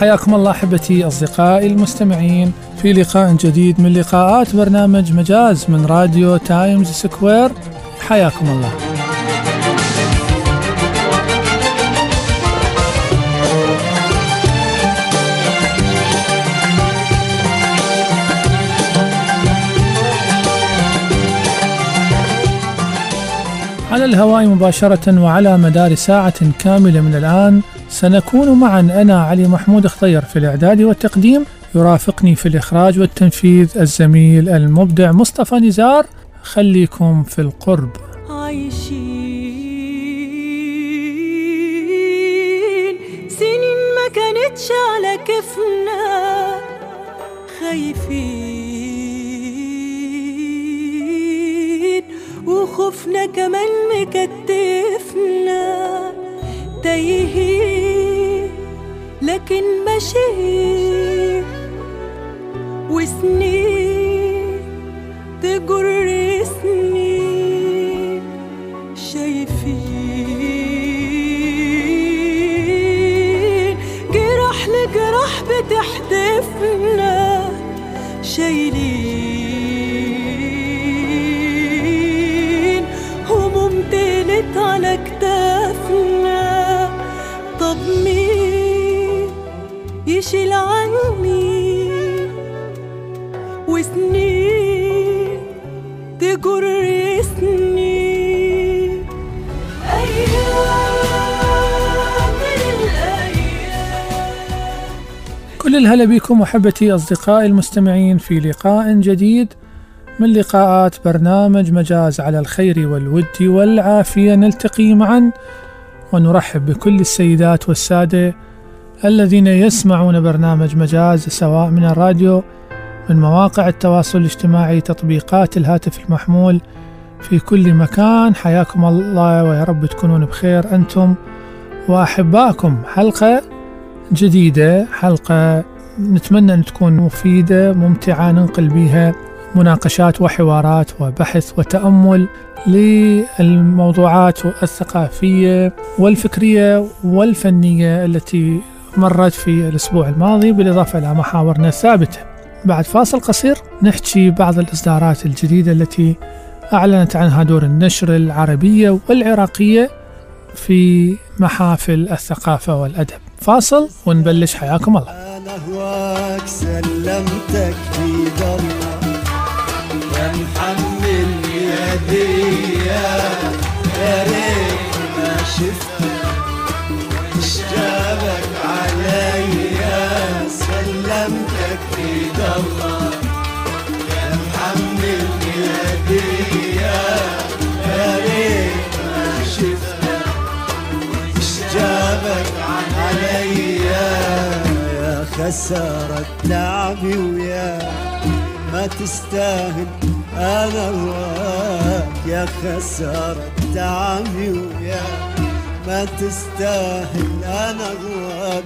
حياكم الله أحبتي أصدقائي المستمعين. في لقاء جديد من لقاءات برنامج مجاز من راديو تايمز سكوير. حياكم الله. على الهواء مباشرة وعلى مدار ساعة كاملة من الآن سنكون معا. أنا علي محمود خضير في الإعداد والتقديم. يرافقني في الإخراج والتنفيذ الزميل المبدع مصطفى نزار. خليكم في القرب. عايشين سنين ما كانتش على كفنا خايفين وخوفنا كمان مكتفنا. تايهين لكن ماشيين وسنين تجر الهلا بكم احبتي أصدقائي المستمعين في لقاء جديد من لقاءات برنامج مجاز على الخير والود والعافية. نلتقي معا ونرحب بكل السيدات والسادة الذين يسمعون برنامج مجاز سواء من الراديو من مواقع التواصل الاجتماعي تطبيقات الهاتف المحمول في كل مكان. حياكم الله ويا رب تكونون بخير أنتم واحبائكم حلقة جديدة حلقة نتمنى أن تكون مفيدة ممتعة ننقل بها مناقشات وحوارات وبحث وتأمل للموضوعات الثقافية والفكرية والفنية التي مرت في الأسبوع الماضي بالإضافة إلى محاورنا الثابتة بعد فاصل قصير نحكي بعض الإصدارات الجديدة التي أعلنت عنها دور النشر العربية والعراقية في محافل الثقافة والأدب. فاصل ونبلش حياكم الله. أنا هواك سلمتك في محمل يا ريت ما شفتك خسارة تعبي ويا ما تستاهل أنا هواك يا خسارة تعبي ويا ما تستاهل أنا هواك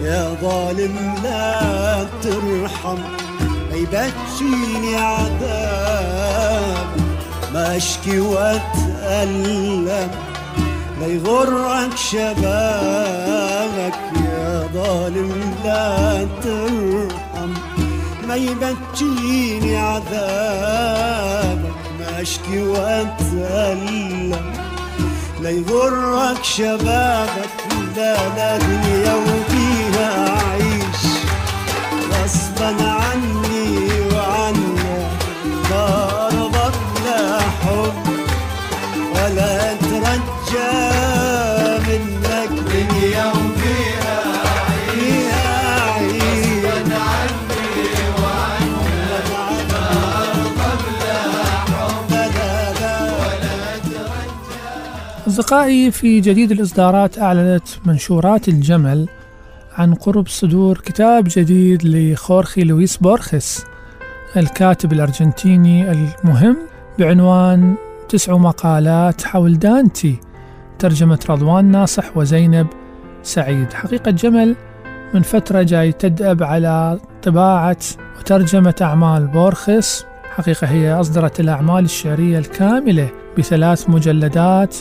يا ظالم لا ترحم ما يبكيني عذاب. ما أشكي وأتألم يغرك شبابك يا ظالم لا ترحم. ما يبكيني عذابك ما أشكي وأتألم. لا يغرك شبابك لا لا دنيا وفيها أعيش غصبا عني أصدقائي في جديد الإصدارات أعلنت منشورات الجمل عن قرب صدور كتاب جديد لخورخي لويس بورخس الكاتب الأرجنتيني المهم بعنوان تسع مقالات حول دانتي ترجمة رضوان ناصح وزينب سعيد. حقيقة الجمل من فترة جاي تدأب على طباعة وترجمة أعمال بورخس حقيقة هي أصدرت الأعمال الشعرية الكاملة بثلاث مجلدات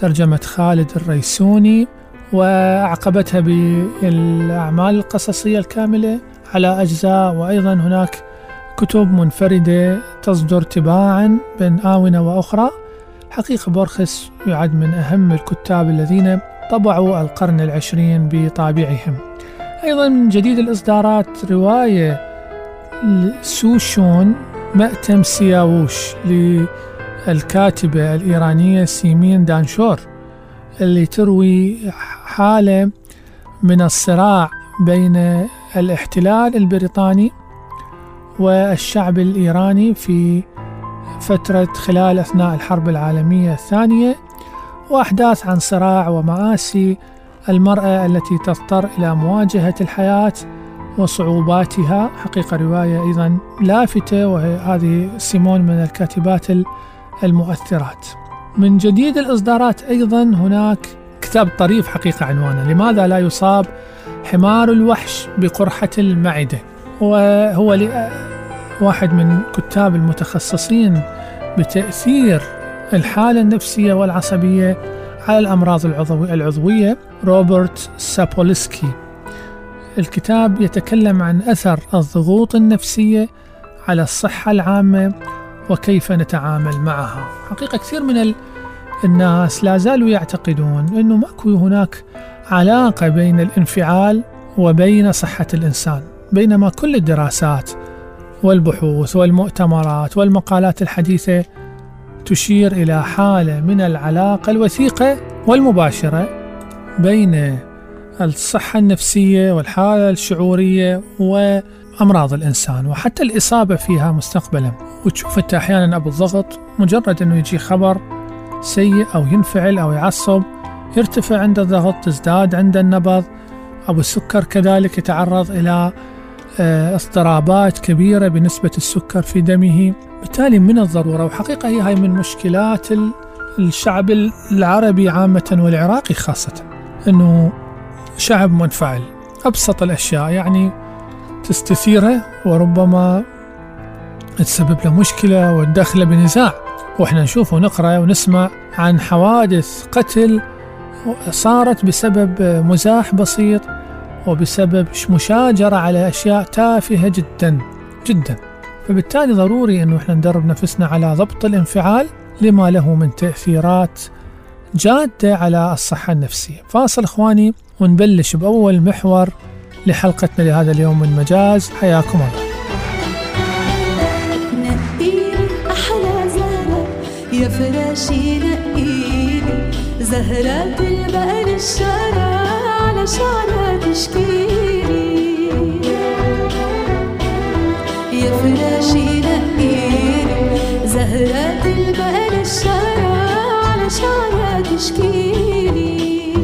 ترجمة خالد الريسوني وأعقبتها بالأعمال القصصية الكاملة على أجزاء وأيضا هناك كتب منفردة تصدر تباعا بين آونة وأخرى. حقيقة بورخس يعد من أهم الكتاب الذين طبعوا القرن العشرين بطابعهم. أيضا من جديد الإصدارات رواية سوشون مأتم سياووش للكاتبة الإيرانية سيمين دانشور اللي تروي حالة من الصراع بين الاحتلال البريطاني والشعب الإيراني في فترة خلال أثناء الحرب العالمية الثانية وأحداث عن صراع ومآسي المرأة التي تضطر إلى مواجهة الحياة وصعوباتها. حقيقة رواية أيضا لافتة وهذه سيمون من الكاتبات المؤثرات. من جديد الإصدارات أيضا هناك كتاب طريف حقيقة عنوانه لماذا لا يصاب حمار الوحش بقرحة المعدة؟ وهو واحد من كتاب المتخصصين بتأثير الحالة النفسية والعصبية على الأمراض العضوية روبرت سابولسكي الكتاب يتكلم عن أثر الضغوط النفسية على الصحة العامة وكيف نتعامل معها. حقيقة كثير من الناس لا زالوا يعتقدون أنه ماكو هناك علاقة بين الانفعال وبين صحة الإنسان. بينما كل الدراسات والبحوث والمؤتمرات والمقالات الحديثة تشير إلى حالة من العلاقة الوثيقة والمباشرة بين الصحة النفسية والحالة الشعورية وأمراض الإنسان وحتى الإصابة فيها مستقبلا. وتشوف أنت أحيانا أبو الضغط مجرد أنه يجي خبر سيء أو ينفعل أو يعصب يرتفع عند الضغط تزداد عند النبض أبو السكر كذلك يتعرض إلى آه، اضطرابات كبيرة بنسبة السكر في دمه. بالتالي من الضرورة وحقيقة هي هاي من مشكلات الشعب العربي عامة والعراقي خاصة أنه شعب منفعل. أبسط الأشياء يعني تستثيره وربما تسبب له مشكلة وتدخله بنزاع. وإحنا نشوف ونقرأ ونسمع عن حوادث قتل صارت بسبب مزاح بسيط وبسبب مشاجرة على أشياء تافهة جدا جدا. فبالتالي ضروري أنه إحنا ندرب نفسنا على ضبط الانفعال لما له من تأثيرات جادة على الصحة النفسية. فاصل إخواني ونبلش بأول محور لحلقتنا لهذا اليوم من مجاز. حياكم الله. يا فراشي نقيلي زهرات البقر الشارع على شعرها تشكيلي يا فراشي نقيلي زهرات البقر الشارع على شعرها تشكيلي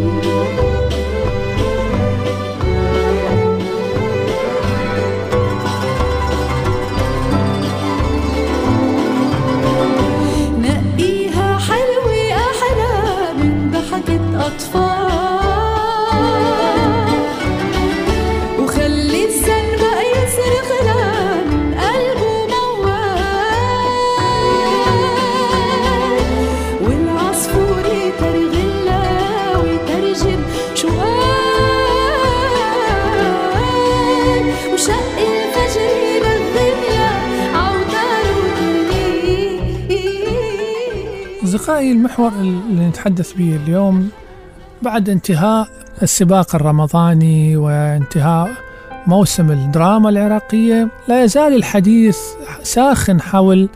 أصدقائي المحور اللي نتحدث به اليوم بعد انتهاء السباق الرمضاني وانتهاء موسم الدراما العراقية لا يزال الحديث ساخن حول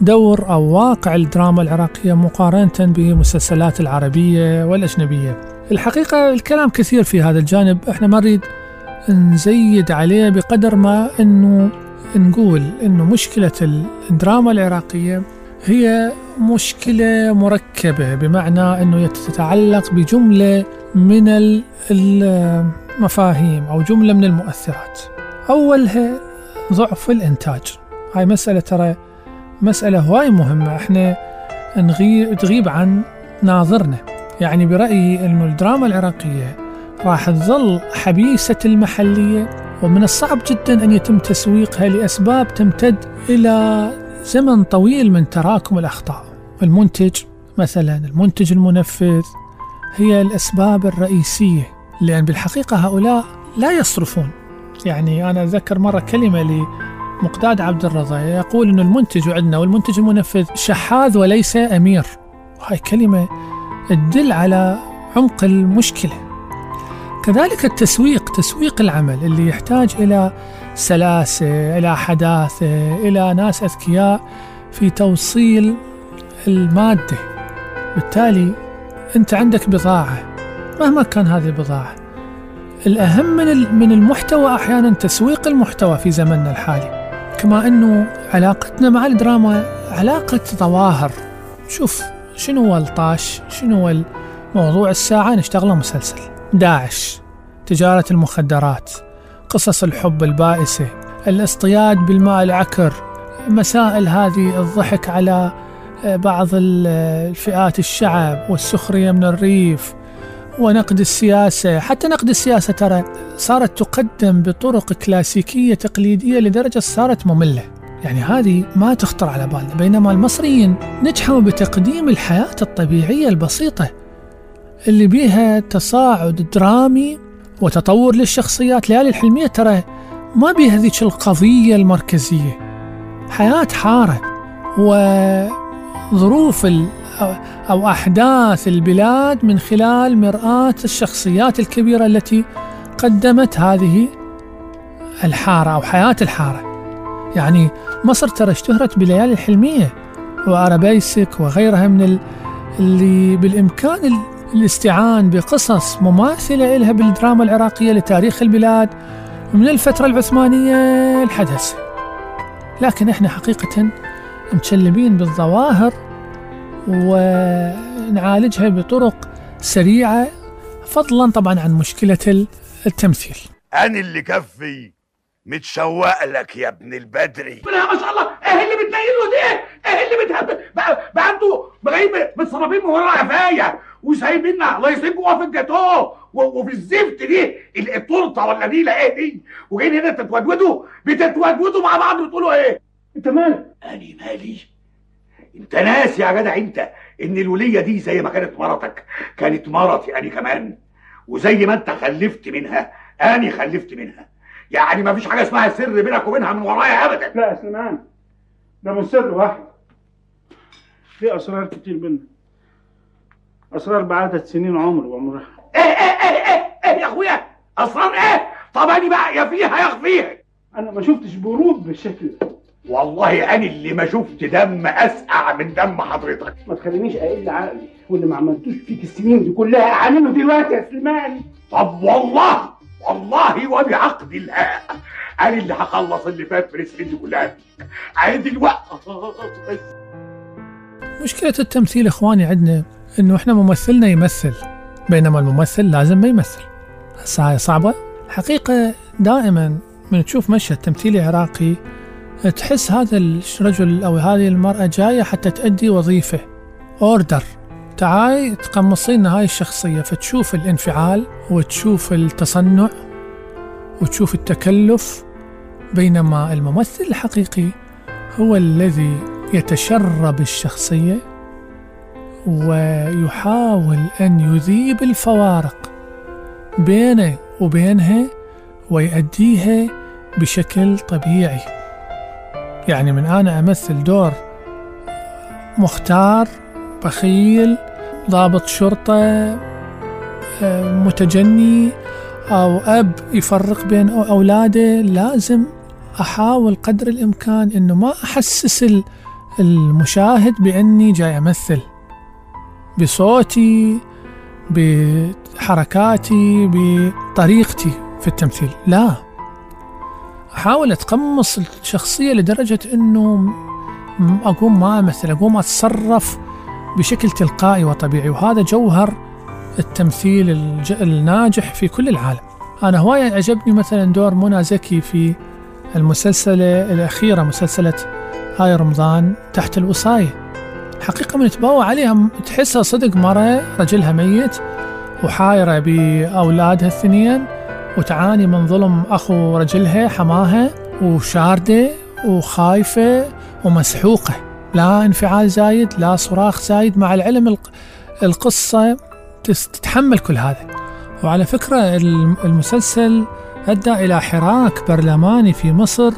دور أو واقع الدراما العراقية مقارنة بالمسلسلات العربية والأجنبية. الحقيقة الكلام كثير في هذا الجانب إحنا ما نريد نزيد عليه بقدر ما إنه نقول إنه مشكلة الدراما العراقية هي مشكلة مركبة بمعنى أنه تتعلق بجملة من ال- المفاهيم أو جملة من المؤثرات. أولها ضعف الإنتاج. هاي مسألة ترى مسألة هواي مهمة. إحنا نغيب تغيب عن ناظرنا. يعني برأيي أنه الدراما العراقية راح تظل حبيسة المحلية ومن الصعب جدا أن يتم تسويقها لأسباب تمتد إلى زمن طويل من تراكم الأخطاء. المنتج مثلا المنتج المنفذ هي الأسباب الرئيسية لأن بالحقيقة هؤلاء لا يصرفون. يعني أنا أتذكر مرة كلمة لمقداد عبد الرضا يقول أن المنتج عندنا والمنتج المنفذ شحاذ وليس أمير. وهي كلمة تدل على عمق المشكلة. كذلك التسويق تسويق العمل اللي يحتاج إلى سلاسة إلى حداثة إلى ناس أذكياء في توصيل المادة. بالتالي أنت عندك بضاعة. مهما كان هذه البضاعة الأهم من من المحتوى أحيانا تسويق المحتوى في زمننا الحالي. كما أنه علاقتنا مع الدراما علاقة ظواهر. شوف شنو هو الطاش شنو هو موضوع الساعة نشتغله مسلسل. داعش تجارة المخدرات. قصص الحب البائسة الاصطياد بالماء العكر مسائل هذه الضحك على آه، بعض ال- آه، الفئات الشعب والسخرية من الريف ونقد السياسة حتى نقد السياسة ترى صارت تقدم بطرق كلاسيكية تقليدية لدرجة صارت مملة. يعني هذه ما تخطر على بالنا بينما المصريين نجحوا بتقديم الحياة الطبيعية البسيطة اللي بيها تصاعد درامي وتطور للشخصيات. ليالي الحلمية ترى ما بيها ذيك القضية المركزية. حياة حارة وظروف أو- أحداث البلاد من خلال مرآة الشخصيات الكبيرة التي قدمت هذه الحارة أو حياة الحارة. يعني مصر ترى اشتهرت بليالي الحلمية وأرابيسك وغيرها من ال- اللي بالإمكان ال- الاستعان بقصص مماثلة إلها بالدراما العراقية لتاريخ البلاد من الفترة العثمانية لحد هسه لكن إحنا حقيقة متشلبين بالظواهر ونعالجها بطرق سريعة فضلا طبعا عن مشكلة ال- التمثيل. أنا اللي كفي متشوق لك يا ابن البدري ما شاء الله إيه اللي بتنيله ده إيه اللي بتهب بقى, بقى أنتوا جايين متصرفين من ورا قفايا وسايبيننا الله يسيبكم في الجاتوه. وفي الزفت دي ال- التورته ولا نيله إيه دي. وجايين هنا تتودودوا بتتودودوا مع بعض بتقولوا إيه؟ انت مالك؟ اني مالي؟ انت ناسي يا جدع انت ان الوليه دي زي ما كانت مرتك كانت مرتي اني كمان. وزي ما انت خلفت منها اني خلفت منها. يعني ما فيش حاجة اسمها سر بينك وبينها من ورايا ابدا. لا يا سليمان ده مش سر واحد. في اسرار كتير بينا اسرار بعدد سنين عمر وعمرها. إيه إيه إيه إيه إيه يا أخويا؟ اسرار إيه؟ طب اني بقى يا فيها يا اخفيها أنا ما شفتش برود بالشكل ده. والله أنا اللي ما شفت دم أسقع من دم حضرتك. ما تخلينيش أقل عقلي واللي ما عملتوش فيك السنين دي كلها أعمله دلوقتي يا سليمان. طب والله والله وبعقد الله أنا اللي هخلص اللي فات من السنين دي كلها. عادي الوقت مشكلة التمثيل إخواني عندنا إنه إحنا ممثلنا يمثل بينما الممثل لازم ما يمثل. هسه هاي صعبة. حقيقة دائما من تشوف مشهد تمثيلي عراقي تحس هذا الرجل أو هذه المرأة جاية حتى تأدي وظيفة أوردر تعاي تقمصي لنا هاي الشخصية فتشوف الانفعال وتشوف التصنع وتشوف التكلف بينما الممثل الحقيقي هو الذي يتشرب الشخصية ويحاول أن يذيب الفوارق بينه وبينها ويؤديها بشكل طبيعي. يعني من أنا أمثل دور مختار بخيل ضابط شرطة آه، متجني أو أب يفرق بين أولاده لازم أحاول قدر الإمكان أنه ما أحسس ال- المشاهد بأني جاي أمثل. بصوتي بحركاتي بطريقتي في التمثيل. لا. أحاول أتقمص الشخصية لدرجة أنه م- أقوم ما أمثل أقوم أتصرف بشكل تلقائي وطبيعي. وهذا جوهر التمثيل. الناجح في كل العالم. أنا هواية عجبني مثلا دور منى زكي في المسلسلة الأخيرة مسلسلة هاي رمضان تحت الوصاية. حقيقة من تبوع عليها تحسها صدق مرة رجلها ميت وحايرة بأولادها الاثنين وتعاني من ظلم أخو رجلها حماها وشاردة وخايفة ومسحوقة. لا انفعال زايد لا صراخ زايد مع العلم الق- القصة تتحمل كل هذا. وعلى فكرة الم- المسلسل أدى إلى حراك برلماني في مصر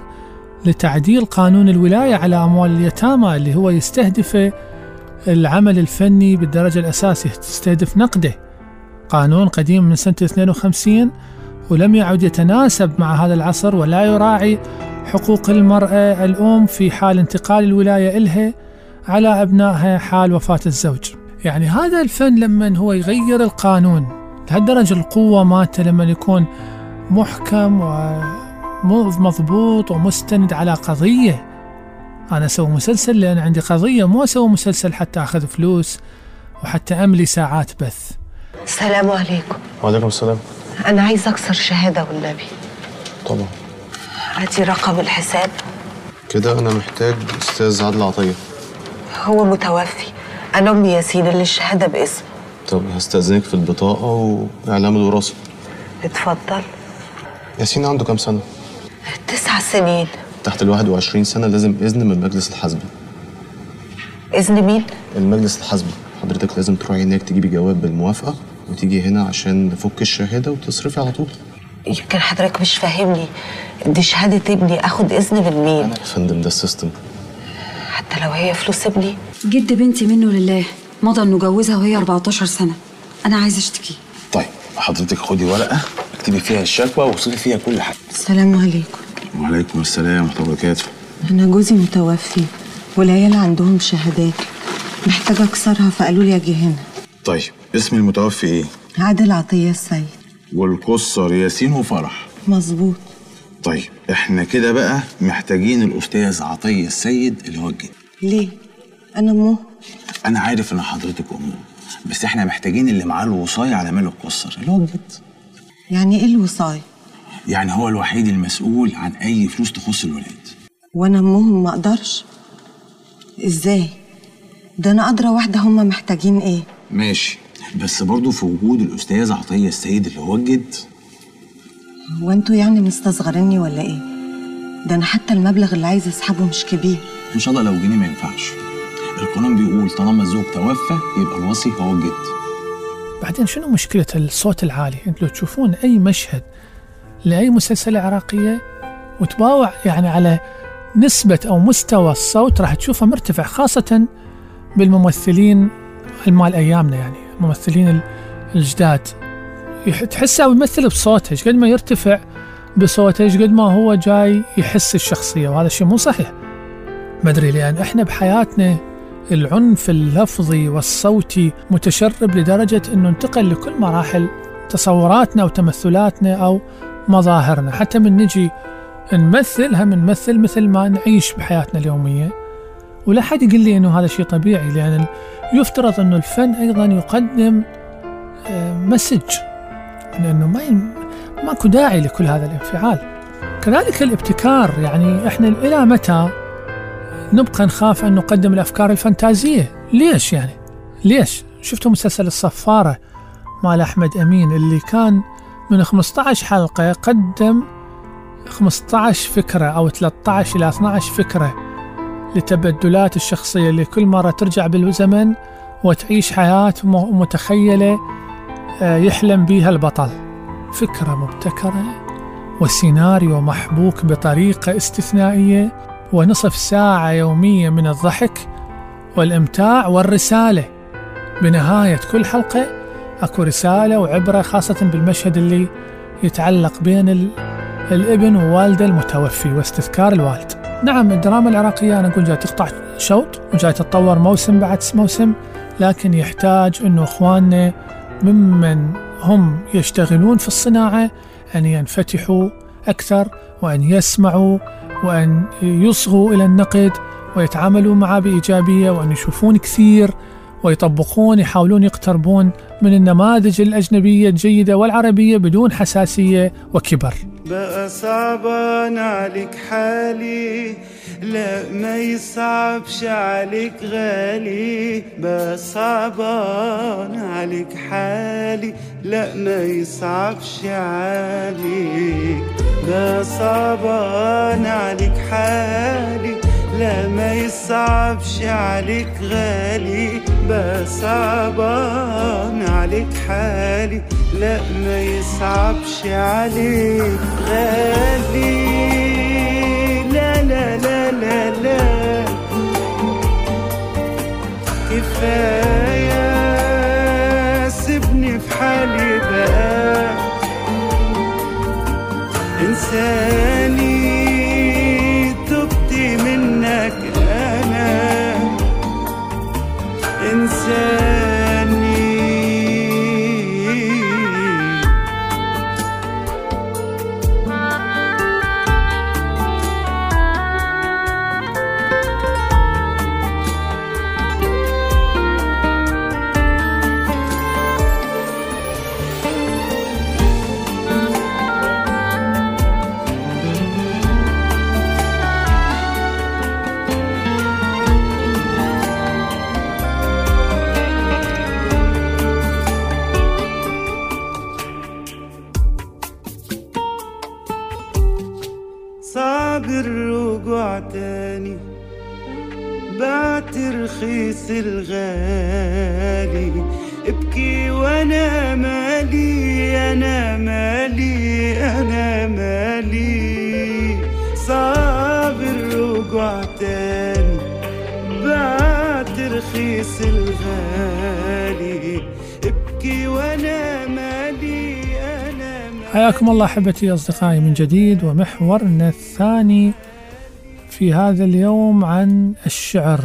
لتعديل قانون الولاية على أموال اليتامى اللي هو يستهدف العمل الفني بالدرجة الأساسية تستهدف نقده. قانون قديم من سنة 52 ولم يعد يتناسب مع هذا العصر ولا يراعي حقوق المرأة الأم في حال انتقال الولاية إلها على أبنائها حال وفاة الزوج. يعني هذا الفن لما هو يغير القانون لهالدرجة القوة مالته لما يكون محكم ومضبوط ومستند على قضية. أنا أسوي مسلسل لأن عندي قضية مو أسوي مسلسل حتى أخذ فلوس وحتى أملي ساعات بث. السلام عليكم. وعليكم السلام. أنا عايزة أكسر شهادة والنبي. طبعا. هاتي رقم الحساب. كده أنا محتاج أستاذ عادل عطية. هو متوفي. أنا أمي ياسين اللي الشهادة باسم طب هستأذنك في البطاقة وإعلام الوراثة. اتفضل. ياسين عنده كام سنة؟ تسع سنين. تحت ال 21 سنة لازم إذن من المجلس الحزبي إذن مين؟ المجلس الحزبي حضرتك لازم تروحي هناك تجيبي جواب بالموافقة وتيجي هنا عشان نفك الشهادة وتصرفي على طول. يمكن حضرتك مش فاهمني. دي شهادة ابني. أخد إذن من مين؟ يا فندم ده السيستم. حتى لو هي فلوس ابني. جد بنتي منه لله. مضى انه جوزها وهي 14 سنة. أنا عايزة أشتكي. طيب حضرتك خدي ورقة اكتبي فيها الشكوى واوصفي فيها كل حاجة. السلام عليكم. وعليكم السلام ورحمة الله وبركاته. أنا جوزي متوفي والعيال عندهم شهادات. محتاجة أكسرها فقالوا لي أجي هنا. طيب اسم المتوفي إيه؟ عادل عطية السيد. والقصر ياسين وفرح. مظبوط. طيب إحنا كده بقى محتاجين الأستاذ عطية السيد اللي هو الجد. ليه؟ أنا أمه أنا عارف إن حضرتك امه بس إحنا محتاجين اللي معاه الوصاية على مال القصر اللي هو الجد. يعني إيه الوصاية؟ يعني هو الوحيد المسؤول عن أي فلوس تخص الولاد وأنا أمهم ما أقدرش إزاي؟ ده أنا أدرى واحدة هما محتاجين إيه؟ ماشي بس برضه في وجود الأستاذ عطية السيد اللي هو الجد هو أنتوا يعني مستصغريني ولا إيه؟ ده أنا حتى المبلغ اللي عايزة أسحبه مش كبير إن شاء الله لو جنيه ما ينفعش القانون بيقول طالما الزوج توفى يبقى الوصي هو الجد بعدين شنو مشكلة الصوت العالي؟ أنتوا لو تشوفون أي مشهد لأي مسلسلة عراقية وتباوع يعني على نسبة أو مستوى الصوت راح تشوفه مرتفع خاصة بالممثلين المال أيامنا يعني الممثلين ال- الجداد. تحسه يمثل بصوته قد ما يرتفع بصوته قد ما هو جاي يحس الشخصية وهذا الشيء مو صحيح. ما أدري لأن إحنا بحياتنا العنف اللفظي والصوتي متشرب لدرجة إنه انتقل لكل مراحل تصوراتنا وتمثلاتنا أو مظاهرنا. حتى من نجي نمثل هم نمثل مثل ما نعيش بحياتنا اليومية. ولا حد يقول لي إنه هذا شيء طبيعي ال- يفترض إنه الفن أيضا يقدم آه، مسج. لأنه ما ماكو داعي لكل هذا الانفعال. كذلك الابتكار يعني إحنا إلى متى نبقى نخاف أن نقدم الأفكار الفانتازية؟ ليش يعني؟ ليش؟ شفتوا مسلسل الصفارة مال أحمد أمين اللي كان من 15 حلقة قدم 15 فكرة أو 13 إلى 12 فكرة لتبدلات الشخصية اللي كل مرة ترجع بالزمن وتعيش حياة متخيلة آه، يحلم بيها البطل. فكرة مبتكرة وسيناريو محبوك بطريقة استثنائية ونصف ساعة يومية من الضحك والإمتاع والرسالة. بنهاية كل حلقة أكو رسالة وعبرة خاصة بالمشهد اللي يتعلق بين ال... الابن ووالده المتوفي واستذكار الوالد. نعم الدراما العراقية أنا أقول جاي تقطع شوط وجاي تتطور موسم بعد موسم لكن يحتاج أنه إخواننا ممن هم يشتغلون في الصناعة أن ينفتحوا أكثر وأن يسمعوا وأن يصغوا إلى النقد ويتعاملون معه بإيجابية وأن يشوفون كثير ويطبقون يحاولون يقتربون من النماذج الأجنبية الجيدة والعربية بدون حساسية وكبر. بقى صعبان عليك حالي لا ما يصعبش عليك غالي. بقى صعبان عليك حالي لا ما يصعبش عليك بقى صعبان عليك حالي لا ما يصعبش عليك غالي. بقى صعبان عليك حالي. لا ما يصعبش عليك غالي. لا لا لا لا لا. كفاية سيبني في حالي بقى. إنساني say بعت رخيص الغالي. ابكي وأنا مالي أنا مالي أنا مالي. صعب الرجوع تاني بعت رخيص الغالي. ابكي وأنا مالي أنا مالي. حياكم الله أحبتي أصدقائي من جديد ومحورنا الثاني في هذا اليوم عن الشعر.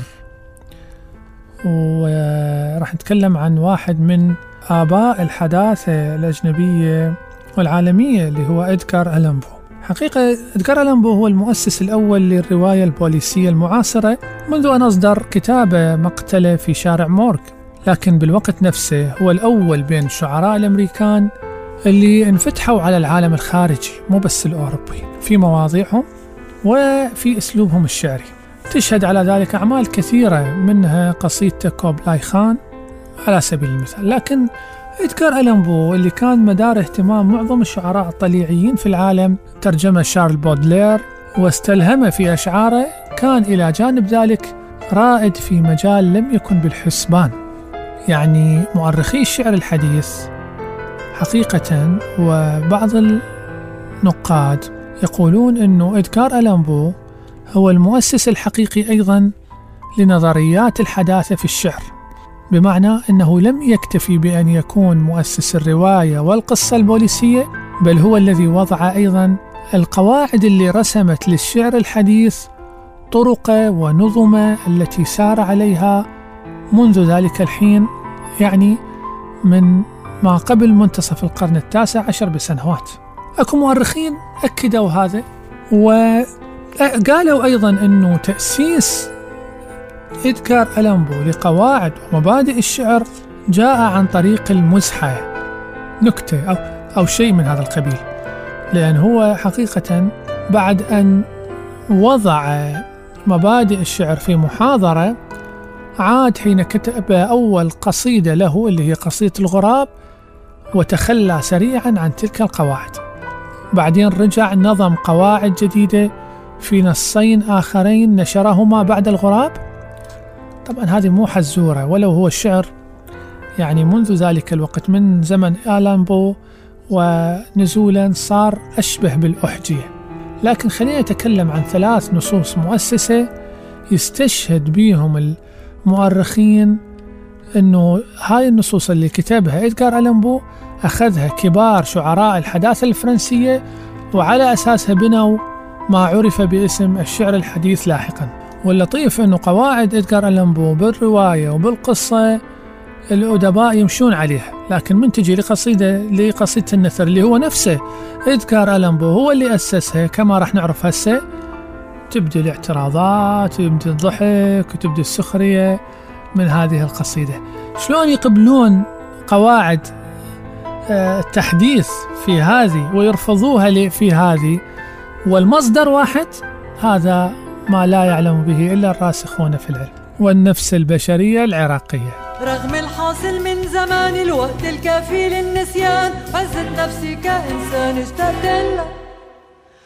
وراح نتكلم عن واحد من آباء الحداثة الأجنبية والعالمية اللي هو إدغار ألان بو حقيقة إدغار ألان بو هو المؤسس الأول للرواية البوليسية المعاصرة منذ أن أصدر كتابه مقتلة في شارع مورغ لكن بالوقت نفسه هو الأول بين الشعراء الأمريكان اللي انفتحوا على العالم الخارجي مو بس الأوروبي في مواضيعهم وفي أسلوبهم الشعري. تشهد على ذلك أعمال كثيرة منها قصيدة كوبلاي خان على سبيل المثال. لكن إدغار ألان بو اللي كان مدار اهتمام معظم الشعراء الطليعيين في العالم ترجمه شارل بودلير واستلهم في أشعاره كان إلى جانب ذلك رائد في مجال لم يكن بالحسبان. يعني مؤرخي الشعر الحديث حقيقة وبعض النقاد. يقولون أنه إدغار ألان بو هو المؤسس الحقيقي أيضا لنظريات الحداثة في الشعر بمعنى أنه لم يكتفي بأن يكون مؤسس الرواية والقصة البوليسية بل هو الذي وضع أيضا القواعد اللي رسمت للشعر الحديث طرقه ونظمه التي سار عليها منذ ذلك الحين يعني من ما قبل منتصف القرن التاسع عشر بسنوات. أكو مؤرخين أكدوا هذا وقالوا أيضا أنه تأسيس إدغار ألان بو لقواعد ومبادئ الشعر جاء عن طريق المزحة نكتة أو, أو شيء من هذا القبيل لأن هو حقيقة بعد أن وضع مبادئ الشعر في محاضرة عاد حين كتب أول قصيدة له اللي هي قصيدة الغراب وتخلى سريعا عن تلك القواعد. بعدين رجع نظم قواعد جديدة في نصين آخرين نشرهما بعد الغراب. طبعا هذه مو حزورة ولو هو الشعر يعني منذ ذلك الوقت من زمن آلان بو ونزولا صار أشبه بالأحجية. لكن خلينا نتكلم عن ثلاث نصوص مؤسسة يستشهد بهم المؤرخين أنه هاي النصوص اللي كتبها إدغار ألان بو أخذها كبار شعراء الحداثة الفرنسية وعلى أساسها بنوا ما عرف باسم الشعر الحديث لاحقا. واللطيف أنه قواعد إدغار ألان بو بالرواية وبالقصة الأدباء يمشون عليها لكن من تجي لقصيدة لقصيدة النثر اللي هو نفسه إدغار ألان بو هو اللي أسسها. كما راح نعرف هسه تبدي الاعتراضات ويبدي الضحك وتبدي السخرية من هذه القصيدة. شلون يقبلون قواعد التحديث في هذه ويرفضوها في هذه. والمصدر واحد هذا ما لا يعلم به إلا الراسخون في العلم والنفس البشرية العراقية. رغم الحاصل من زمان الوقت الكافي للنسيان. عزت نفسي كإنسان اشتقت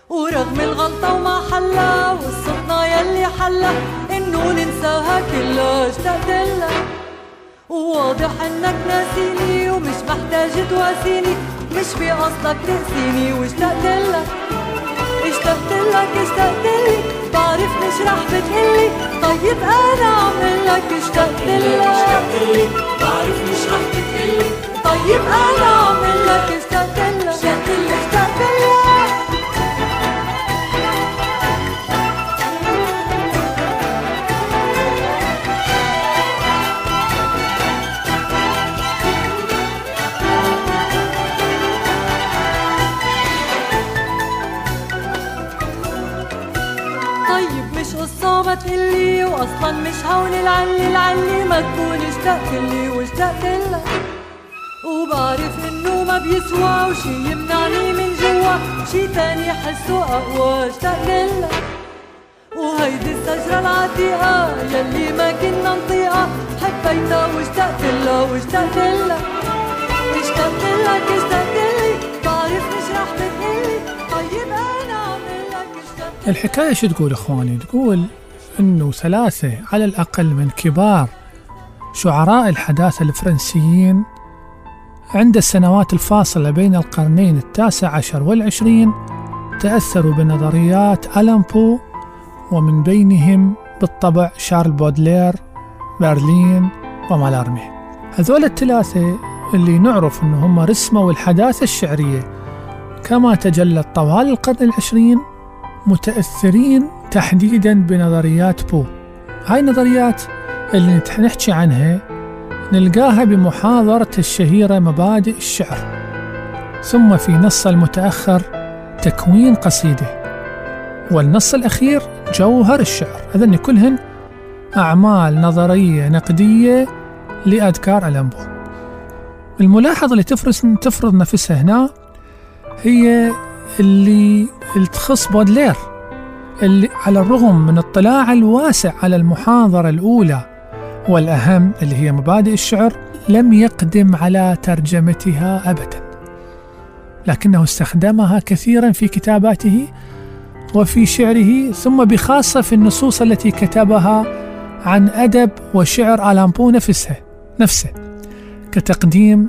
ورغم الغلطة وما حلا والصدمة يلي حلا إنه ننساها كلها اشتقت وواضح إنك ناسيني ومش محتاج تواسيني. مش بقصدك تأذيني واشتقت لك. اشتقت لك اشتقت لي. بعرف مش رح بتقلي. طيب أنا أعمل لك اشتقت لك. اشتقت لي. بعرف مش رح بتقلي. طيب أنا اشتقت لك اشتقت لك. اشتقت لك. هون العلي العلي ما تكون اشتقت لي واشتقت لك وبعرف إنه ما بيسوى وشي يمنعني من جوا. شي تاني حسه أقوى اشتقت لك وهيدي الشجرة العتيقة يلي ما كنا نطيقها حبيتها واشتقت لها واشتقت لك اشتقت لك اشتقت لي. بعرف مش رح بتقلي طيب أنا اشتقت الحكاية شو تقول إخواني؟ تقول أنه ثلاثة على الأقل من كبار شعراء الحداثة الفرنسيين عند السنوات الفاصلة بين القرنين التاسع عشر والعشرين تأثروا بنظريات ألان بو ومن بينهم بالطبع شارل بودلير برلين ومالارمي. هذول الثلاثة اللي نعرف أنهم رسموا الحداثة الشعرية. كما تجلت طوال القرن العشرين متأثرين تحديدا بنظريات بو. هاي النظريات اللي نحكي عنها نلقاها بمحاضرة الشهيرة مبادئ الشعر ثم في نص المتأخر تكوين قصيدة والنص الأخير جوهر الشعر. هذن كلهن أعمال نظرية نقدية لأذكار ألمبو الملاحظة اللي تفرس تفرض نفسها هنا هي اللي تخص بودلير. اللي على الرغم من اطلاع الواسع على المحاضرة الأولى والأهم اللي هي مبادئ الشعر لم يقدم على ترجمتها أبدا. لكنه استخدمها كثيرا في كتاباته وفي شعره ثم بخاصة في النصوص التي كتبها عن أدب وشعر ألان بو نفسه نفسه كتقديم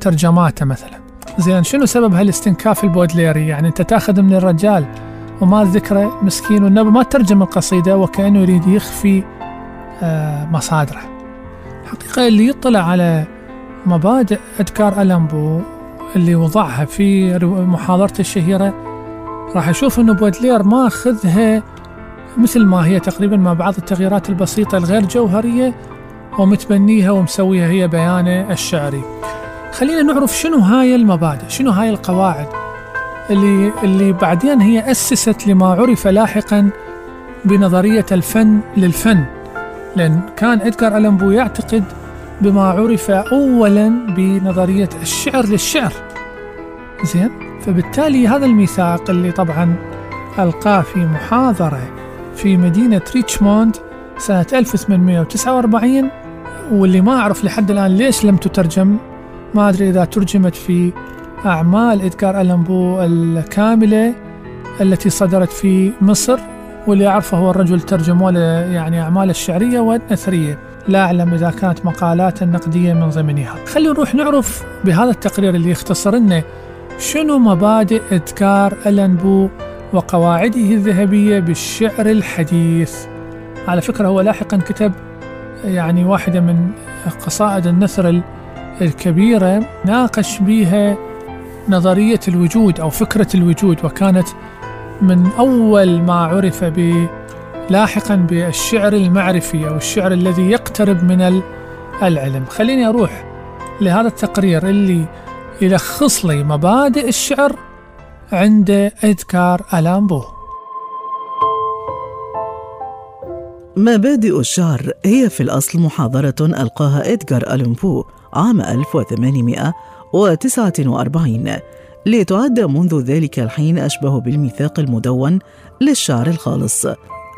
ترجماته مثلا. زين شنو سبب هالاستنكاف البودليري؟ يعني أنت تأخذ من الرجال وما ذكره مسكين والنبي ما ترجم القصيدة وكأنه يريد يخفي آه، مصادره. حقيقة اللي يطلع على مبادئ أذكار ألمبو اللي وضعها في محاضرته الشهيرة راح يشوف أنه بودلير ما أخذها مثل ما هي تقريبا مع بعض التغييرات البسيطة الغير جوهرية ومتبنيها ومسويها هي بيانه الشعري. خلينا نعرف شنو هاي المبادئ شنو هاي القواعد. اللي اللي بعدين هي أسست لما عرف لاحقا بنظرية الفن للفن. لأن كان إدغار ألان بو يعتقد بما عرف أولا بنظرية الشعر للشعر. زين؟ فبالتالي هذا الميثاق اللي طبعا ألقاه في محاضرة في مدينة ريتشموند سنة 1849 واللي ما أعرف لحد الآن ليش لم تترجم ما أدري إذا ترجمت في أعمال إدغار ألان بو الكاملة التي صدرت في مصر واللي أعرفه هو الرجل ترجموا له يعني أعمال الشعرية والنثرية لا أعلم إذا كانت مقالات نقدية من ضمنها. خلينا نروح نعرف بهذا التقرير اللي يختصر لنا شنو مبادئ إذكار ألان بو وقواعده الذهبية بالشعر الحديث. على فكرة هو لاحقا كتب يعني واحدة من قصائد النثر ال- الكبيرة ناقش بها نظرية الوجود أو فكرة الوجود وكانت من أول ما عرف ب لاحقا بالشعر المعرفي أو الشعر الذي يقترب من ال- العلم. خليني أروح لهذا التقرير اللي يلخص لي مبادئ الشعر عند إذكار ألان بو. مبادئ الشعر هي في الأصل محاضرة ألقاها إدغار ألون بو عام 1849 لتعد منذ ذلك الحين أشبه بالميثاق المدون للشعر الخالص.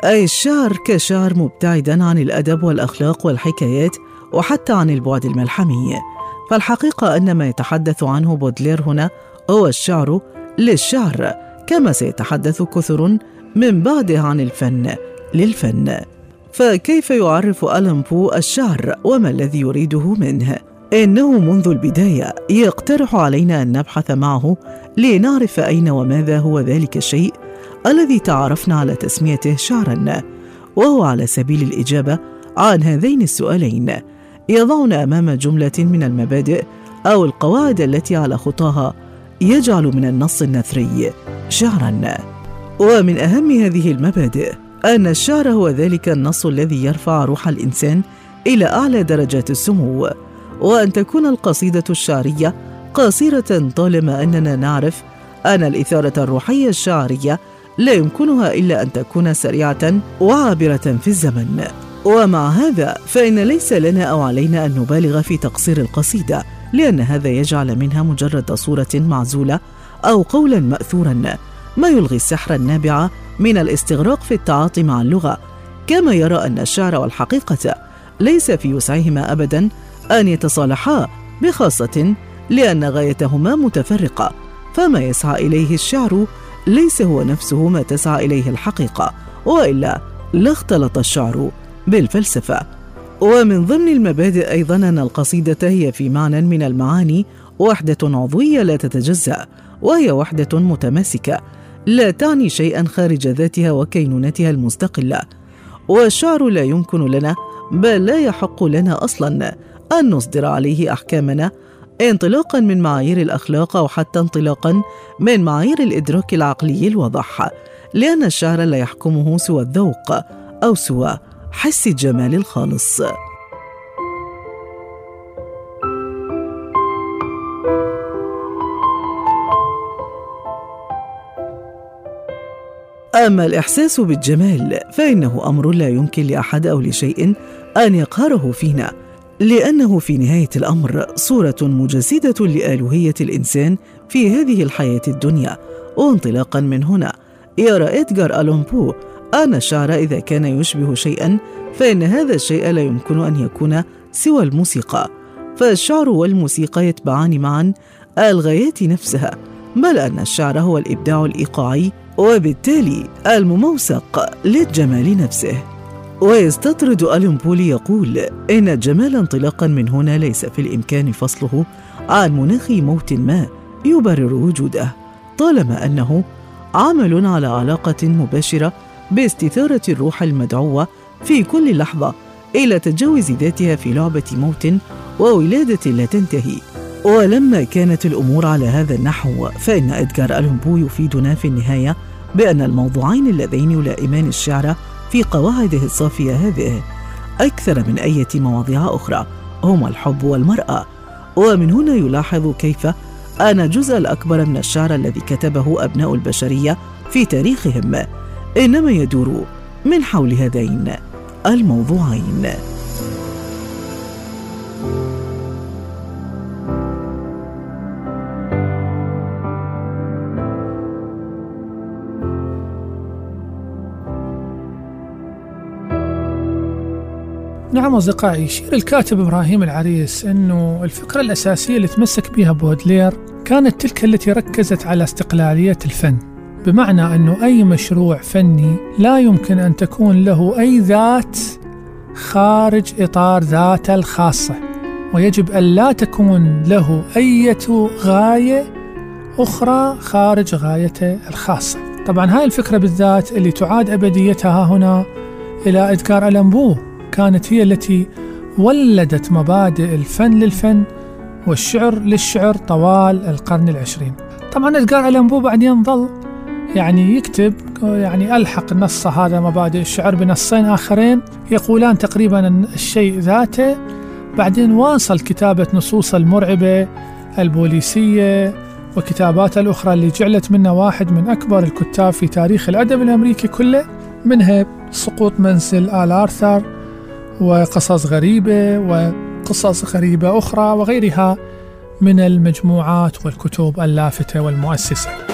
أي الشعر كشعر مبتعدا عن الأدب والأخلاق والحكايات وحتى عن البعد الملحمي. فالحقيقة أن ما يتحدث عنه بودلير هنا هو الشعر للشعر كما سيتحدث كثر من بعده عن الفن للفن. فكيف يعرف ألان بو الشعر وما الذي يريده منه؟ إنه منذ البداية يقترح علينا أن نبحث معه لنعرف أين وماذا هو ذلك الشيء الذي تعرفنا على تسميته شعرا وهو على سبيل الإجابة عن هذين السؤالين. يضعنا أمام جملة من المبادئ أو القواعد التي على خطاها يجعل من النص النثري شعرا. ومن أهم هذه المبادئ أن الشعر هو ذلك النص الذي يرفع روح الإنسان إلى أعلى درجات السمو. وأن تكون القصيدة الشعرية قصيرة طالما أننا نعرف أن الإثارة الروحية الشعرية لا يمكنها إلا أن تكون سريعة وعابرة في الزمن. ومع هذا فإن ليس لنا أو علينا أن نبالغ في تقصير القصيدة لأن هذا يجعل منها مجرد صورة معزولة أو قولا مأثورا. ما يلغي السحر النابع من الاستغراق في التعاطي مع اللغة. كما يرى أن الشعر والحقيقة ليس في وسعهما أبدا أن يتصالحا بخاصة لأن غايتهما متفرقة فما يسعى إليه الشعر ليس هو نفسه ما تسعى إليه الحقيقة وإلا لاختلط الشعر بالفلسفة. ومن ضمن المبادئ أيضا أن القصيدة هي في معنى من المعاني وحدة عضوية لا تتجزأ وهي وحدة متماسكة لا تعني شيئا خارج ذاتها وكينونتها المستقلة. والشعر لا يمكن لنا بل لا يحق لنا أصلا أن نصدر عليه أحكامنا انطلاقا من معايير الأخلاق أو حتى انطلاقا من معايير الإدراك العقلي الواضح لأن الشعر لا يحكمه سوى الذوق أو سوى حس الجمال الخالص. أما الإحساس بالجمال فإنه أمر لا يمكن لأحد أو لشيء أن يقهره فينا. لأنه في نهاية الأمر صورة مجسدة لآلوهية الإنسان في هذه الحياة الدنيا. وانطلاقا من هنا يرى إدغار ألون بو أن الشعر إذا كان يشبه شيئا فإن هذا الشيء لا يمكن أن يكون سوى الموسيقى. فالشعر والموسيقى يتبعان معا الغايات نفسها بل أن الشعر هو الإبداع الإيقاعي وبالتالي المموسق للجمال نفسه. ويستطرد ألين بولي يقول إن الجمال انطلاقا من هنا ليس في الإمكان فصله عن مناخ موت ما يبرر وجوده طالما أنه عمل على علاقة مباشرة باستثارة الروح المدعوة في كل لحظة إلى تجاوز ذاتها في لعبة موت وولادة لا تنتهي. ولما كانت الأمور على هذا النحو فإن إدغار ألمبو يفيدنا في النهاية بأن الموضوعين اللذين يلائمان الشعر في قواعده الصافية هذه. أكثر من أية مواضيع أخرى هما الحب والمرأة. ومن هنا يلاحظ كيف أن الجزء الأكبر من الشعر الذي كتبه أبناء البشرية في تاريخهم. إنما يدور من حول هذين الموضوعين. نعم أصدقائي يشير الكاتب إبراهيم العريس أنه الفكرة الأساسية اللي تمسك بها بودلير كانت تلك التي ركزت على استقلالية الفن بمعنى أنه أي مشروع فني لا يمكن أن تكون له أي ذات خارج إطار ذاته الخاصة ويجب أن لا تكون له أي غاية أخرى خارج غايته الخاصة. طبعا هاي الفكرة بالذات اللي تعاد أبديتها هنا إلى إذكار ألمبو. كانت هي التي ولدت مبادئ الفن للفن والشعر للشعر طوال القرن العشرين. طبعا إدغار ألان بو بعدين ظل يعني يكتب يعني ألحق النص هذا مبادئ الشعر بنصين آخرين يقولان تقريبا الشيء ذاته. بعدين واصل كتابة نصوص المرعبة البوليسية وكتاباته الأخرى اللي جعلت منه واحد من أكبر الكتاب في تاريخ الأدب الأمريكي كله منها سقوط منزل آل آرثر وقصص غريبة وقصص غريبة أخرى وغيرها من المجموعات والكتب اللافتة والمؤسسة.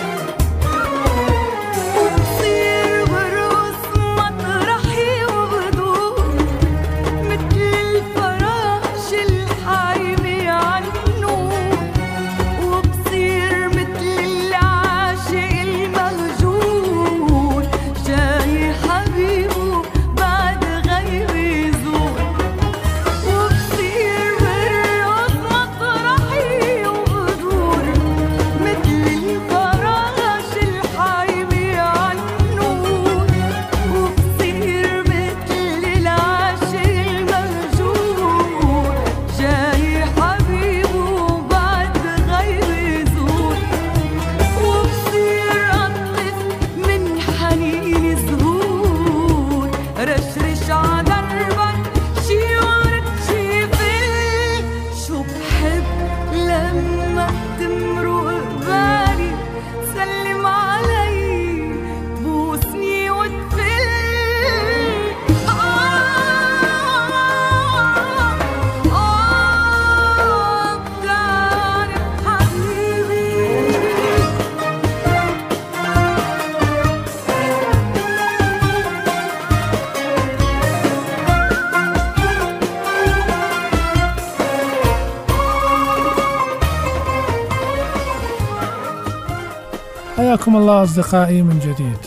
الله أصدقائي من جديد.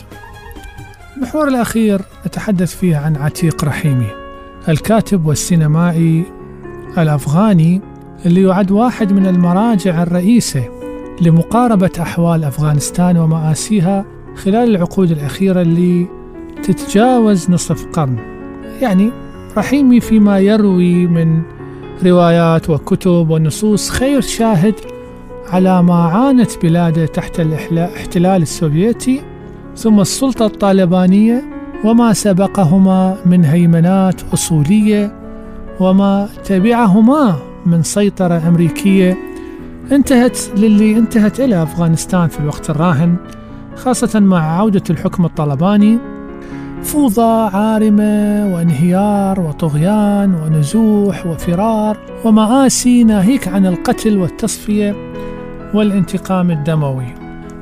المحور الأخير نتحدث فيه عن عتيق رحيمي الكاتب والسينمائي الأفغاني اللي يعد واحد من المراجع الرئيسة لمقاربة أحوال أفغانستان ومآسيها خلال العقود الأخيرة اللي تتجاوز نصف قرن. يعني رحيمي فيما يروي من روايات وكتب ونصوص خير شاهد على ما عانت بلاده تحت الاحتلال السوفيتي ثم السلطة الطالبانية وما سبقهما من هيمنات أصولية وما تبعهما من سيطرة أمريكية. انتهت للي انتهت إلى أفغانستان في الوقت الراهن خاصة مع عودة الحكم الطلباني فوضى عارمة وانهيار وطغيان ونزوح وفرار ومآسي ناهيك عن القتل والتصفية. والانتقام الدموي.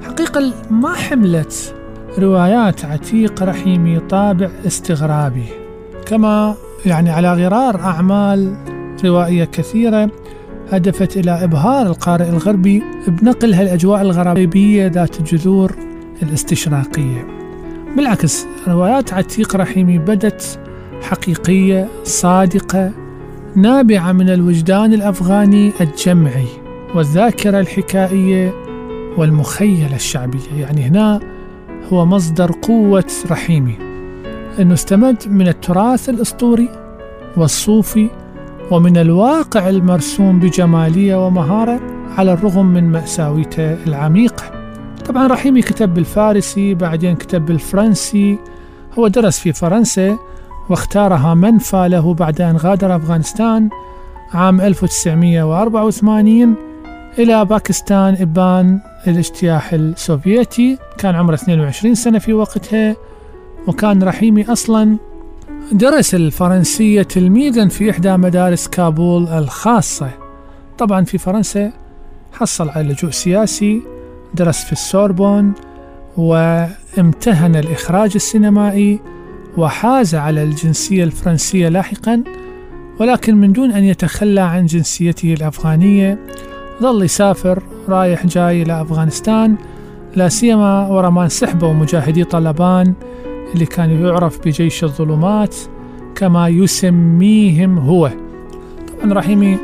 حقيقة ما حملت روايات عتيق رحيمي طابع استغرابي. كما يعني على غرار أعمال روائية كثيرة هدفت إلى إبهار القارئ الغربي بنقل هالأجواء الغربية ذات الجذور الاستشراقية. بالعكس روايات عتيق رحيمي بدت حقيقية صادقة نابعة من الوجدان الأفغاني الجمعي. والذاكرة الحكائية والمخيلة الشعبية. يعني هنا هو مصدر قوة رحيمي. أنه استمد من التراث الأسطوري والصوفي ومن الواقع المرسوم بجمالية ومهارة على الرغم من مأساويته العميقة. طبعا رحيمي كتب بالفارسي بعدين كتب بالفرنسي. هو درس في فرنسا واختارها منفى له بعد أن غادر أفغانستان عام 1984 إلى باكستان إبان الاجتياح السوفيتي. كان عمره 22 سنة في وقتها وكان رحيمي أصلا. درس الفرنسية تلميذا في إحدى مدارس كابول الخاصة. طبعا في فرنسا حصل على لجوء سياسي درس في السوربون وامتهن الإخراج السينمائي وحاز على الجنسية الفرنسية لاحقا. ولكن من دون أن يتخلى عن جنسيته الأفغانية ظل يسافر رايح جاي إلى أفغانستان لا سيما ورا ما انسحبوا مجاهدي طلبان اللي كان يعرف بجيش الظلمات كما يسميهم هو. طبعا رحيمي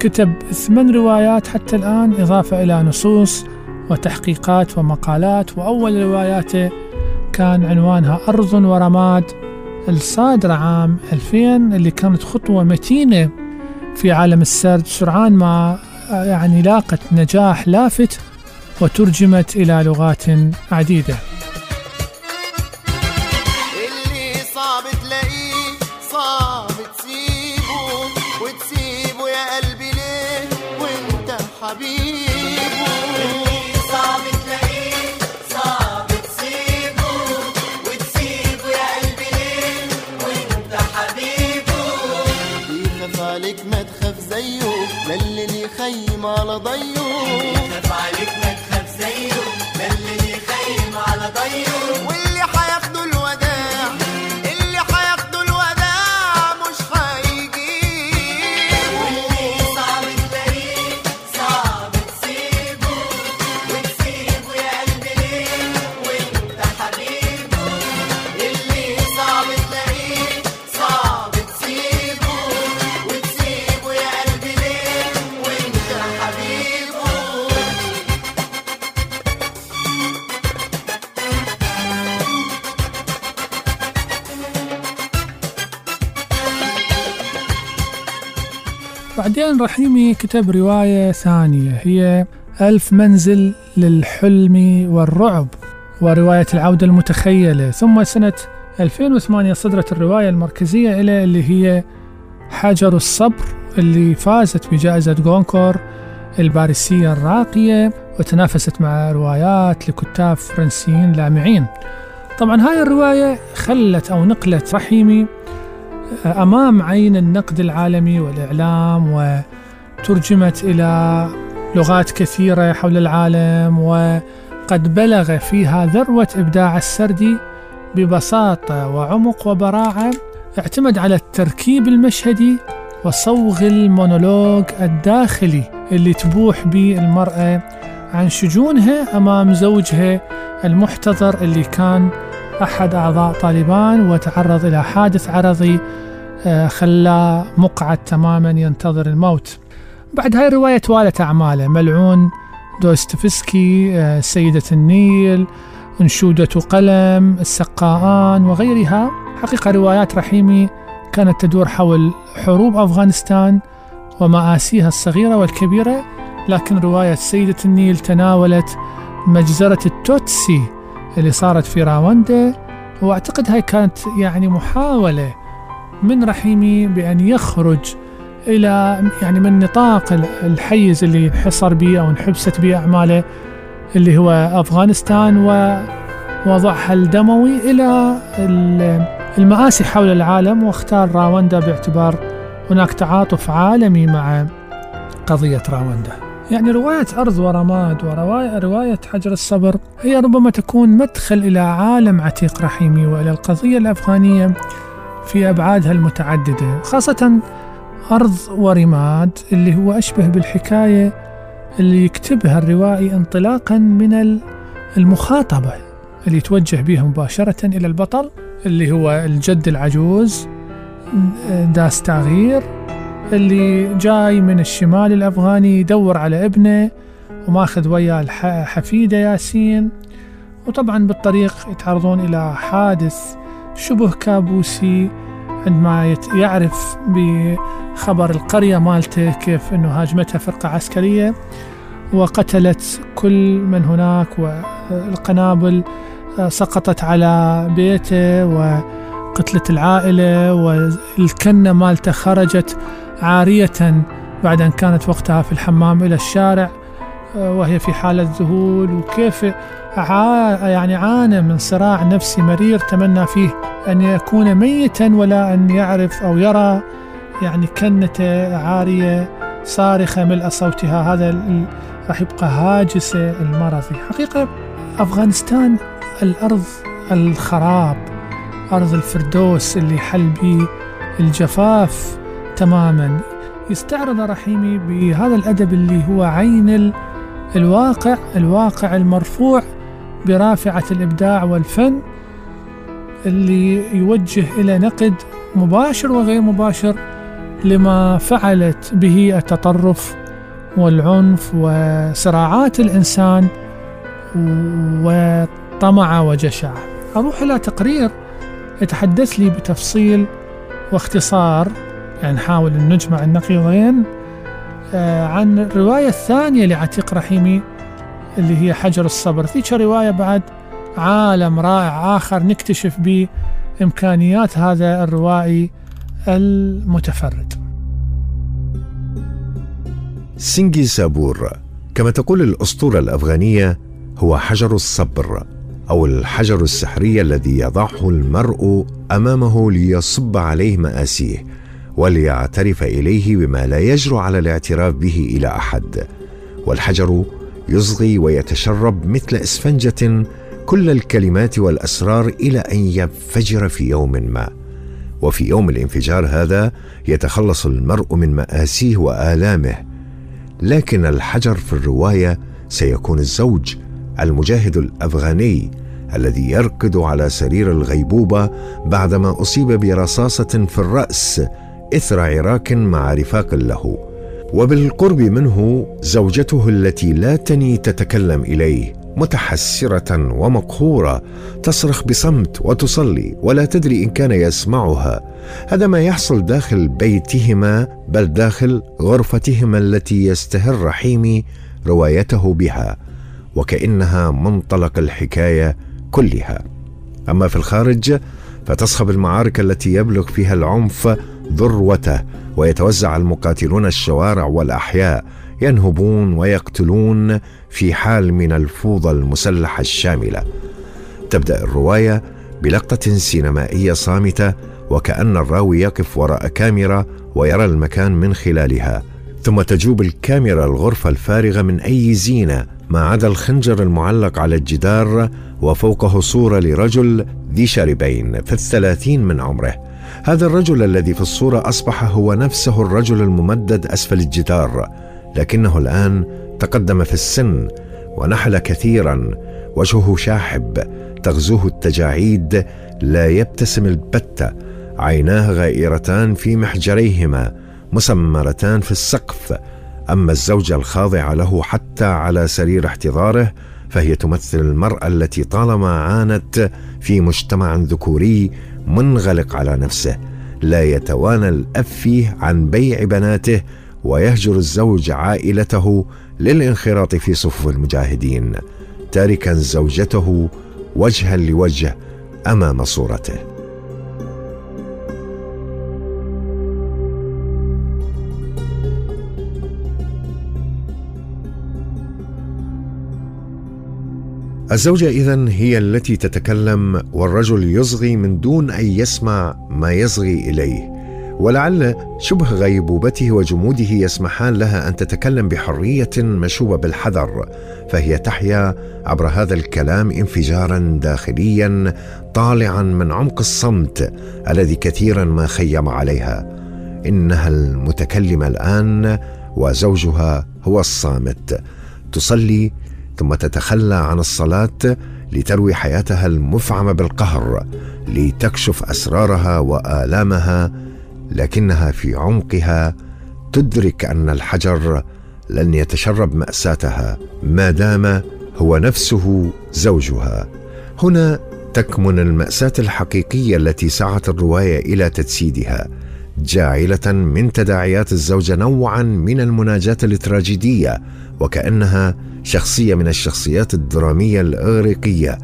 كتب ثمان روايات حتى الآن إضافة إلى نصوص وتحقيقات ومقالات وأول رواياته كان عنوانها أرض ورماد الصادرة عام 2000 اللي كانت خطوة متينة في عالم السرد سرعان ما يعني لاقت نجاح لافت وترجمت إلى لغات عديدة. Havadayım بعدين رحيمي كتب رواية ثانية هي ألف منزل للحلم والرعب ورواية العودة المتخيلة. ثم سنة 2008 صدرت الرواية المركزية إلى اللي هي حجر الصبر اللي فازت بجائزة جونكور الباريسية الراقية وتنافست مع روايات لكتاب فرنسيين لامعين. طبعا هاي الرواية خلت أو نقلت رحيمي أمام عين النقد العالمي والإعلام وترجمت إلى لغات كثيرة حول العالم وقد بلغ فيها ذروة إبداع السردي ببساطة وعمق وبراعة اعتمد على التركيب المشهدي وصوغ المونولوج الداخلي اللي تبوح به المرأة عن شجونها أمام زوجها المحتضر اللي كان أحد أعضاء طالبان وتعرض إلى حادث عرضي خلاه مقعد تماما ينتظر الموت. بعد هاي الرواية توالت أعماله. ملعون دوستويفسكي آه، سيدة النيل أنشودة قلم السقاءان وغيرها. حقيقة روايات رحيمي كانت تدور حول حروب أفغانستان ومآسيها الصغيرة والكبيرة لكن رواية سيدة النيل تناولت مجزرة التوتسي. اللي صارت في راوندا وأعتقد هاي كانت يعني محاولة من رحيمي بأن يخرج إلى يعني من نطاق الحيز اللي انحصر به أو انحبست به أعماله اللي هو أفغانستان ووضعها الدموي إلى المآسي حول العالم واختار راوندا باعتبار هناك تعاطف عالمي مع قضية راوندا. يعني رواية أرض ورماد ورواية رواية حجر الصبر هي ربما تكون مدخل إلى عالم عتيق رحيمي وإلى القضية الأفغانية في أبعادها المتعددة خاصة أرض ورماد اللي هو أشبه بالحكاية اللي يكتبها الروائي انطلاقا من المخاطبة اللي يتوجه بها مباشرة إلى البطل اللي هو الجد العجوز داس تغيير اللي جاي من الشمال الأفغاني يدور على ابنه وماخذ وياه الحفيدة ياسين. وطبعا بالطريق يتعرضون إلى حادث شبه كابوسي عندما يعرف بخبر القرية مالته كيف أنه هاجمتها فرقة عسكرية. وقتلت كل من هناك والقنابل سقطت على بيته وقتلت العائلة والكنة مالته خرجت. عارية بعد أن كانت وقتها في الحمام إلى الشارع وهي في حالة ذهول وكيف يعني عانى من صراع نفسي مرير تمنى فيه أن يكون ميتا ولا أن يعرف أو يرى يعني كنته عارية صارخة ملء صوتها هذا راح يبقى هاجسه المرضي حقيقة أفغانستان الأرض الخراب أرض الفردوس اللي حل به الجفاف. تماما. يستعرض رحيمي بهذا الأدب اللي هو عين الواقع الواقع المرفوع برافعة الإبداع والفن اللي يوجه إلى نقد مباشر وغير مباشر لما فعلت به التطرف والعنف وصراعات الإنسان وطمع وجشع. أروح إلى تقرير يتحدث لي بتفصيل واختصار. يعني نحاول أن نجمع النقيضين آه، عن الرواية الثانية لعتيق رحيمي اللي هي حجر الصبر. ذيك رواية بعد عالم رائع آخر نكتشف به إمكانيات هذا الروائي المتفرد. سينجي سابور كما تقول الأسطورة الأفغانية هو حجر الصبر أو الحجر السحري الذي يضعه المرء أمامه ليصب عليه مآسيه. وليعترف إليه بما لا يجرؤ على الاعتراف به إلى أحد. والحجر يصغي ويتشرب مثل إسفنجة كل الكلمات والأسرار إلى أن ينفجر في يوم ما. وفي يوم الانفجار هذا يتخلص المرء من مآسيه وآلامه. لكن الحجر في الرواية سيكون الزوج المجاهد الأفغاني الذي يركض على سرير الغيبوبة بعدما أصيب برصاصة في الرأس اثر عراك مع رفاق له وبالقرب منه زوجته التي لا تني تتكلم إليه متحسرة ومقهورة تصرخ بصمت وتصلي ولا تدري إن كان يسمعها. هذا ما يحصل داخل بيتهما بل داخل غرفتهما التي يستهر رحيمي روايته بها وكأنها منطلق الحكاية كلها. أما في الخارج فتصخب المعارك التي يبلغ فيها العنف ذروته ويتوزع المقاتلون الشوارع والأحياء ينهبون ويقتلون في حال من الفوضى المسلحة الشاملة. تبدأ الرواية بلقطة سينمائية صامتة وكأن الراوي يقف وراء كاميرا ويرى المكان من خلالها. ثم تجوب الكاميرا الغرفة الفارغة من أي زينة ما عدا الخنجر المعلق على الجدار وفوقه صورة لرجل ذي شاربين في الثلاثين من عمره. هذا الرجل الذي في الصورة أصبح هو نفسه الرجل الممدد أسفل الجدار لكنه الآن تقدم في السن ونحل كثيرا وجهه شاحب تغزوه التجاعيد لا يبتسم البتة عيناه غائرتان في محجريهما مسمرتان في السقف أما الزوجة الخاضعه له حتى على سرير احتضاره فهي تمثل المرأة التي طالما عانت في مجتمع ذكوري منغلق على نفسه لا يتوانى الأب فيه عن بيع بناته ويهجر الزوج عائلته للانخراط في صفوف المجاهدين تاركا زوجته وجها لوجه أمام صورته. الزوجة إذا هي التي تتكلم والرجل يصغي من دون أن يسمع ما يصغي إليه. ولعل شبه غيبوبته وجموده يسمحان لها أن تتكلم بحرية مشوبة بالحذر فهي تحيا عبر هذا الكلام انفجارا داخليا طالعا من عمق الصمت الذي كثيرا ما خيم عليها. إنها المتكلمة الآن وزوجها هو الصامت. تصلي ثم تتخلى عن الصلاة لتروي حياتها المفعمة بالقهر لتكشف أسرارها وآلامها لكنها في عمقها تدرك أن الحجر لن يتشرب مأساتها ما دام هو نفسه زوجها. هنا تكمن المأساة الحقيقية التي سعت الرواية إلى تجسيدها جاعلة من تداعيات الزوجة نوعا من المناجاة التراجيدية وكأنها شخصية من الشخصيات الدرامية الإغريقية.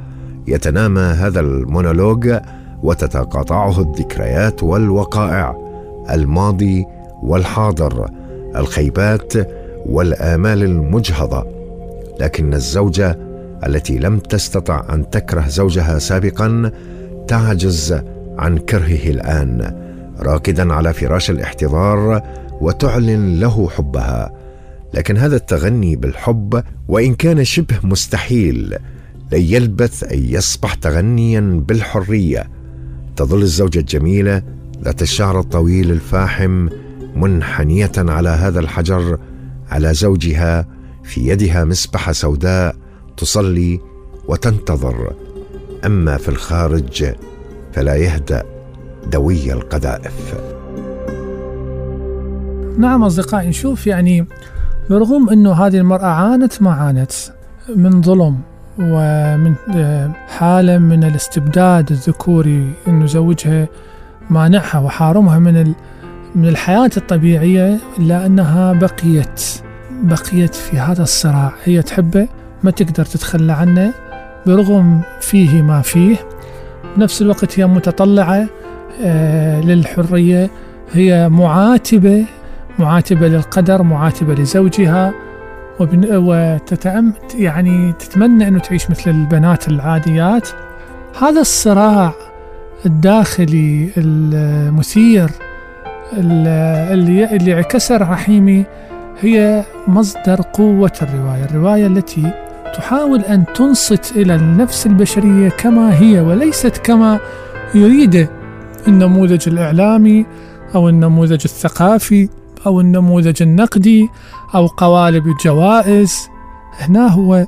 يتنامى هذا المونولوج وتتقاطعه الذكريات والوقائع الماضي والحاضر الخيبات والآمال المجهضة. لكن الزوجة التي لم تستطع أن تكره زوجها سابقا تعجز عن كرهه الآن راكدا على فراش الاحتضار وتعلن له حبها. لكن هذا التغني بالحب وإن كان شبه مستحيل لن يلبث أن يصبح تغنيا بالحرية. تظل الزوجة الجميلة ذات الشعر الطويل الفاحم منحنية على هذا الحجر على زوجها في يدها مسبحة سوداء تصلي وتنتظر. أما في الخارج فلا يهدأ دوي القذائف. نعم أصدقائي نشوف يعني برغم أنه هذه المرأة عانت ما عانت. من ظلم ومن حالة من الاستبداد الذكوري أنه زوجها مانعها وحارمها من من الحياة الطبيعية إلا أنها بقيت بقيت في هذا الصراع. هي تحبه ما تقدر تتخلى عنه. برغم فيه ما فيه بنفس الوقت هي متطلعة آه، للحرية. هي معاتبة معاتبة للقدر معاتبة لزوجها وتتأم يعني تتمنى أنه تعيش مثل البنات العاديات. هذا الصراع الداخلي المثير اللي اللي عكسر رحيمي هي مصدر قوة الرواية الرواية التي تحاول أن تنصت إلى النفس البشرية كما هي وليست كما يريد النموذج الإعلامي أو النموذج الثقافي. أو النموذج النقدي أو قوالب الجوائز هنا هو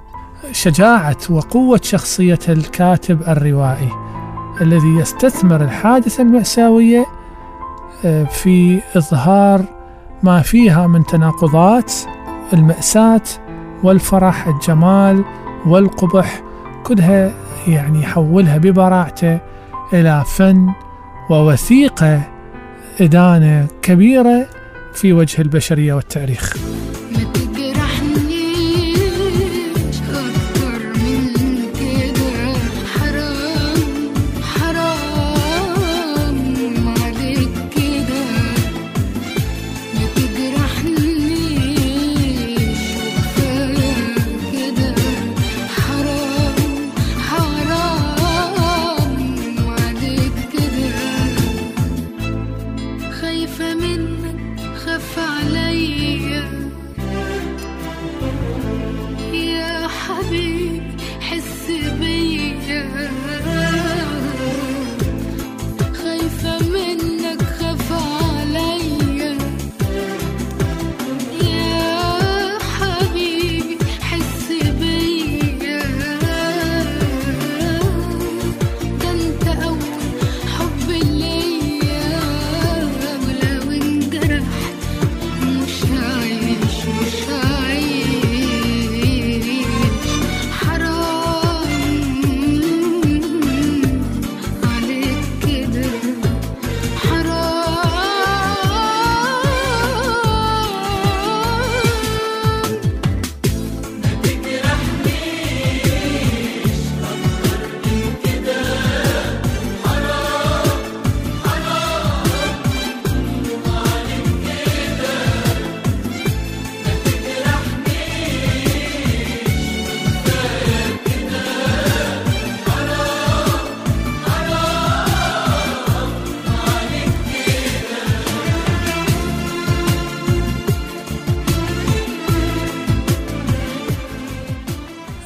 شجاعة وقوة شخصية الكاتب الروائي الذي يستثمر الحادثة المأساوية آه، في إظهار ما فيها من تناقضات المأساة والفرح الجمال والقبح كلها يعني يحولها ببراعته إلى فن ووثيقة إدانة كبيرة في وجه البشرية والتاريخ.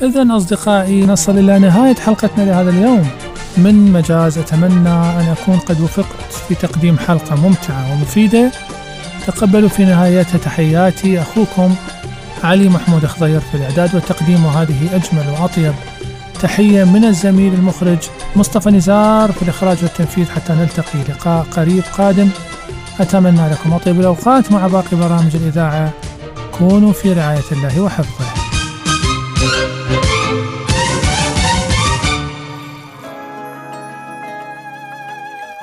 إذا أصدقائي نصل إلى نهاية حلقتنا لهذا اليوم. من مجاز أتمنى أن أكون قد وفقت في تقديم حلقة ممتعة ومفيدة. تقبلوا في نهايتها تحياتي. أخوكم علي محمود خضير في الإعداد والتقديم وهذه أجمل وأطيب تحية من الزميل المخرج مصطفى نزار في الإخراج والتنفيذ. حتى نلتقي لقاء قريب قادم. أتمنى لكم أطيب الأوقات مع باقي برامج الإذاعة. كونوا في رعاية الله وحفظه.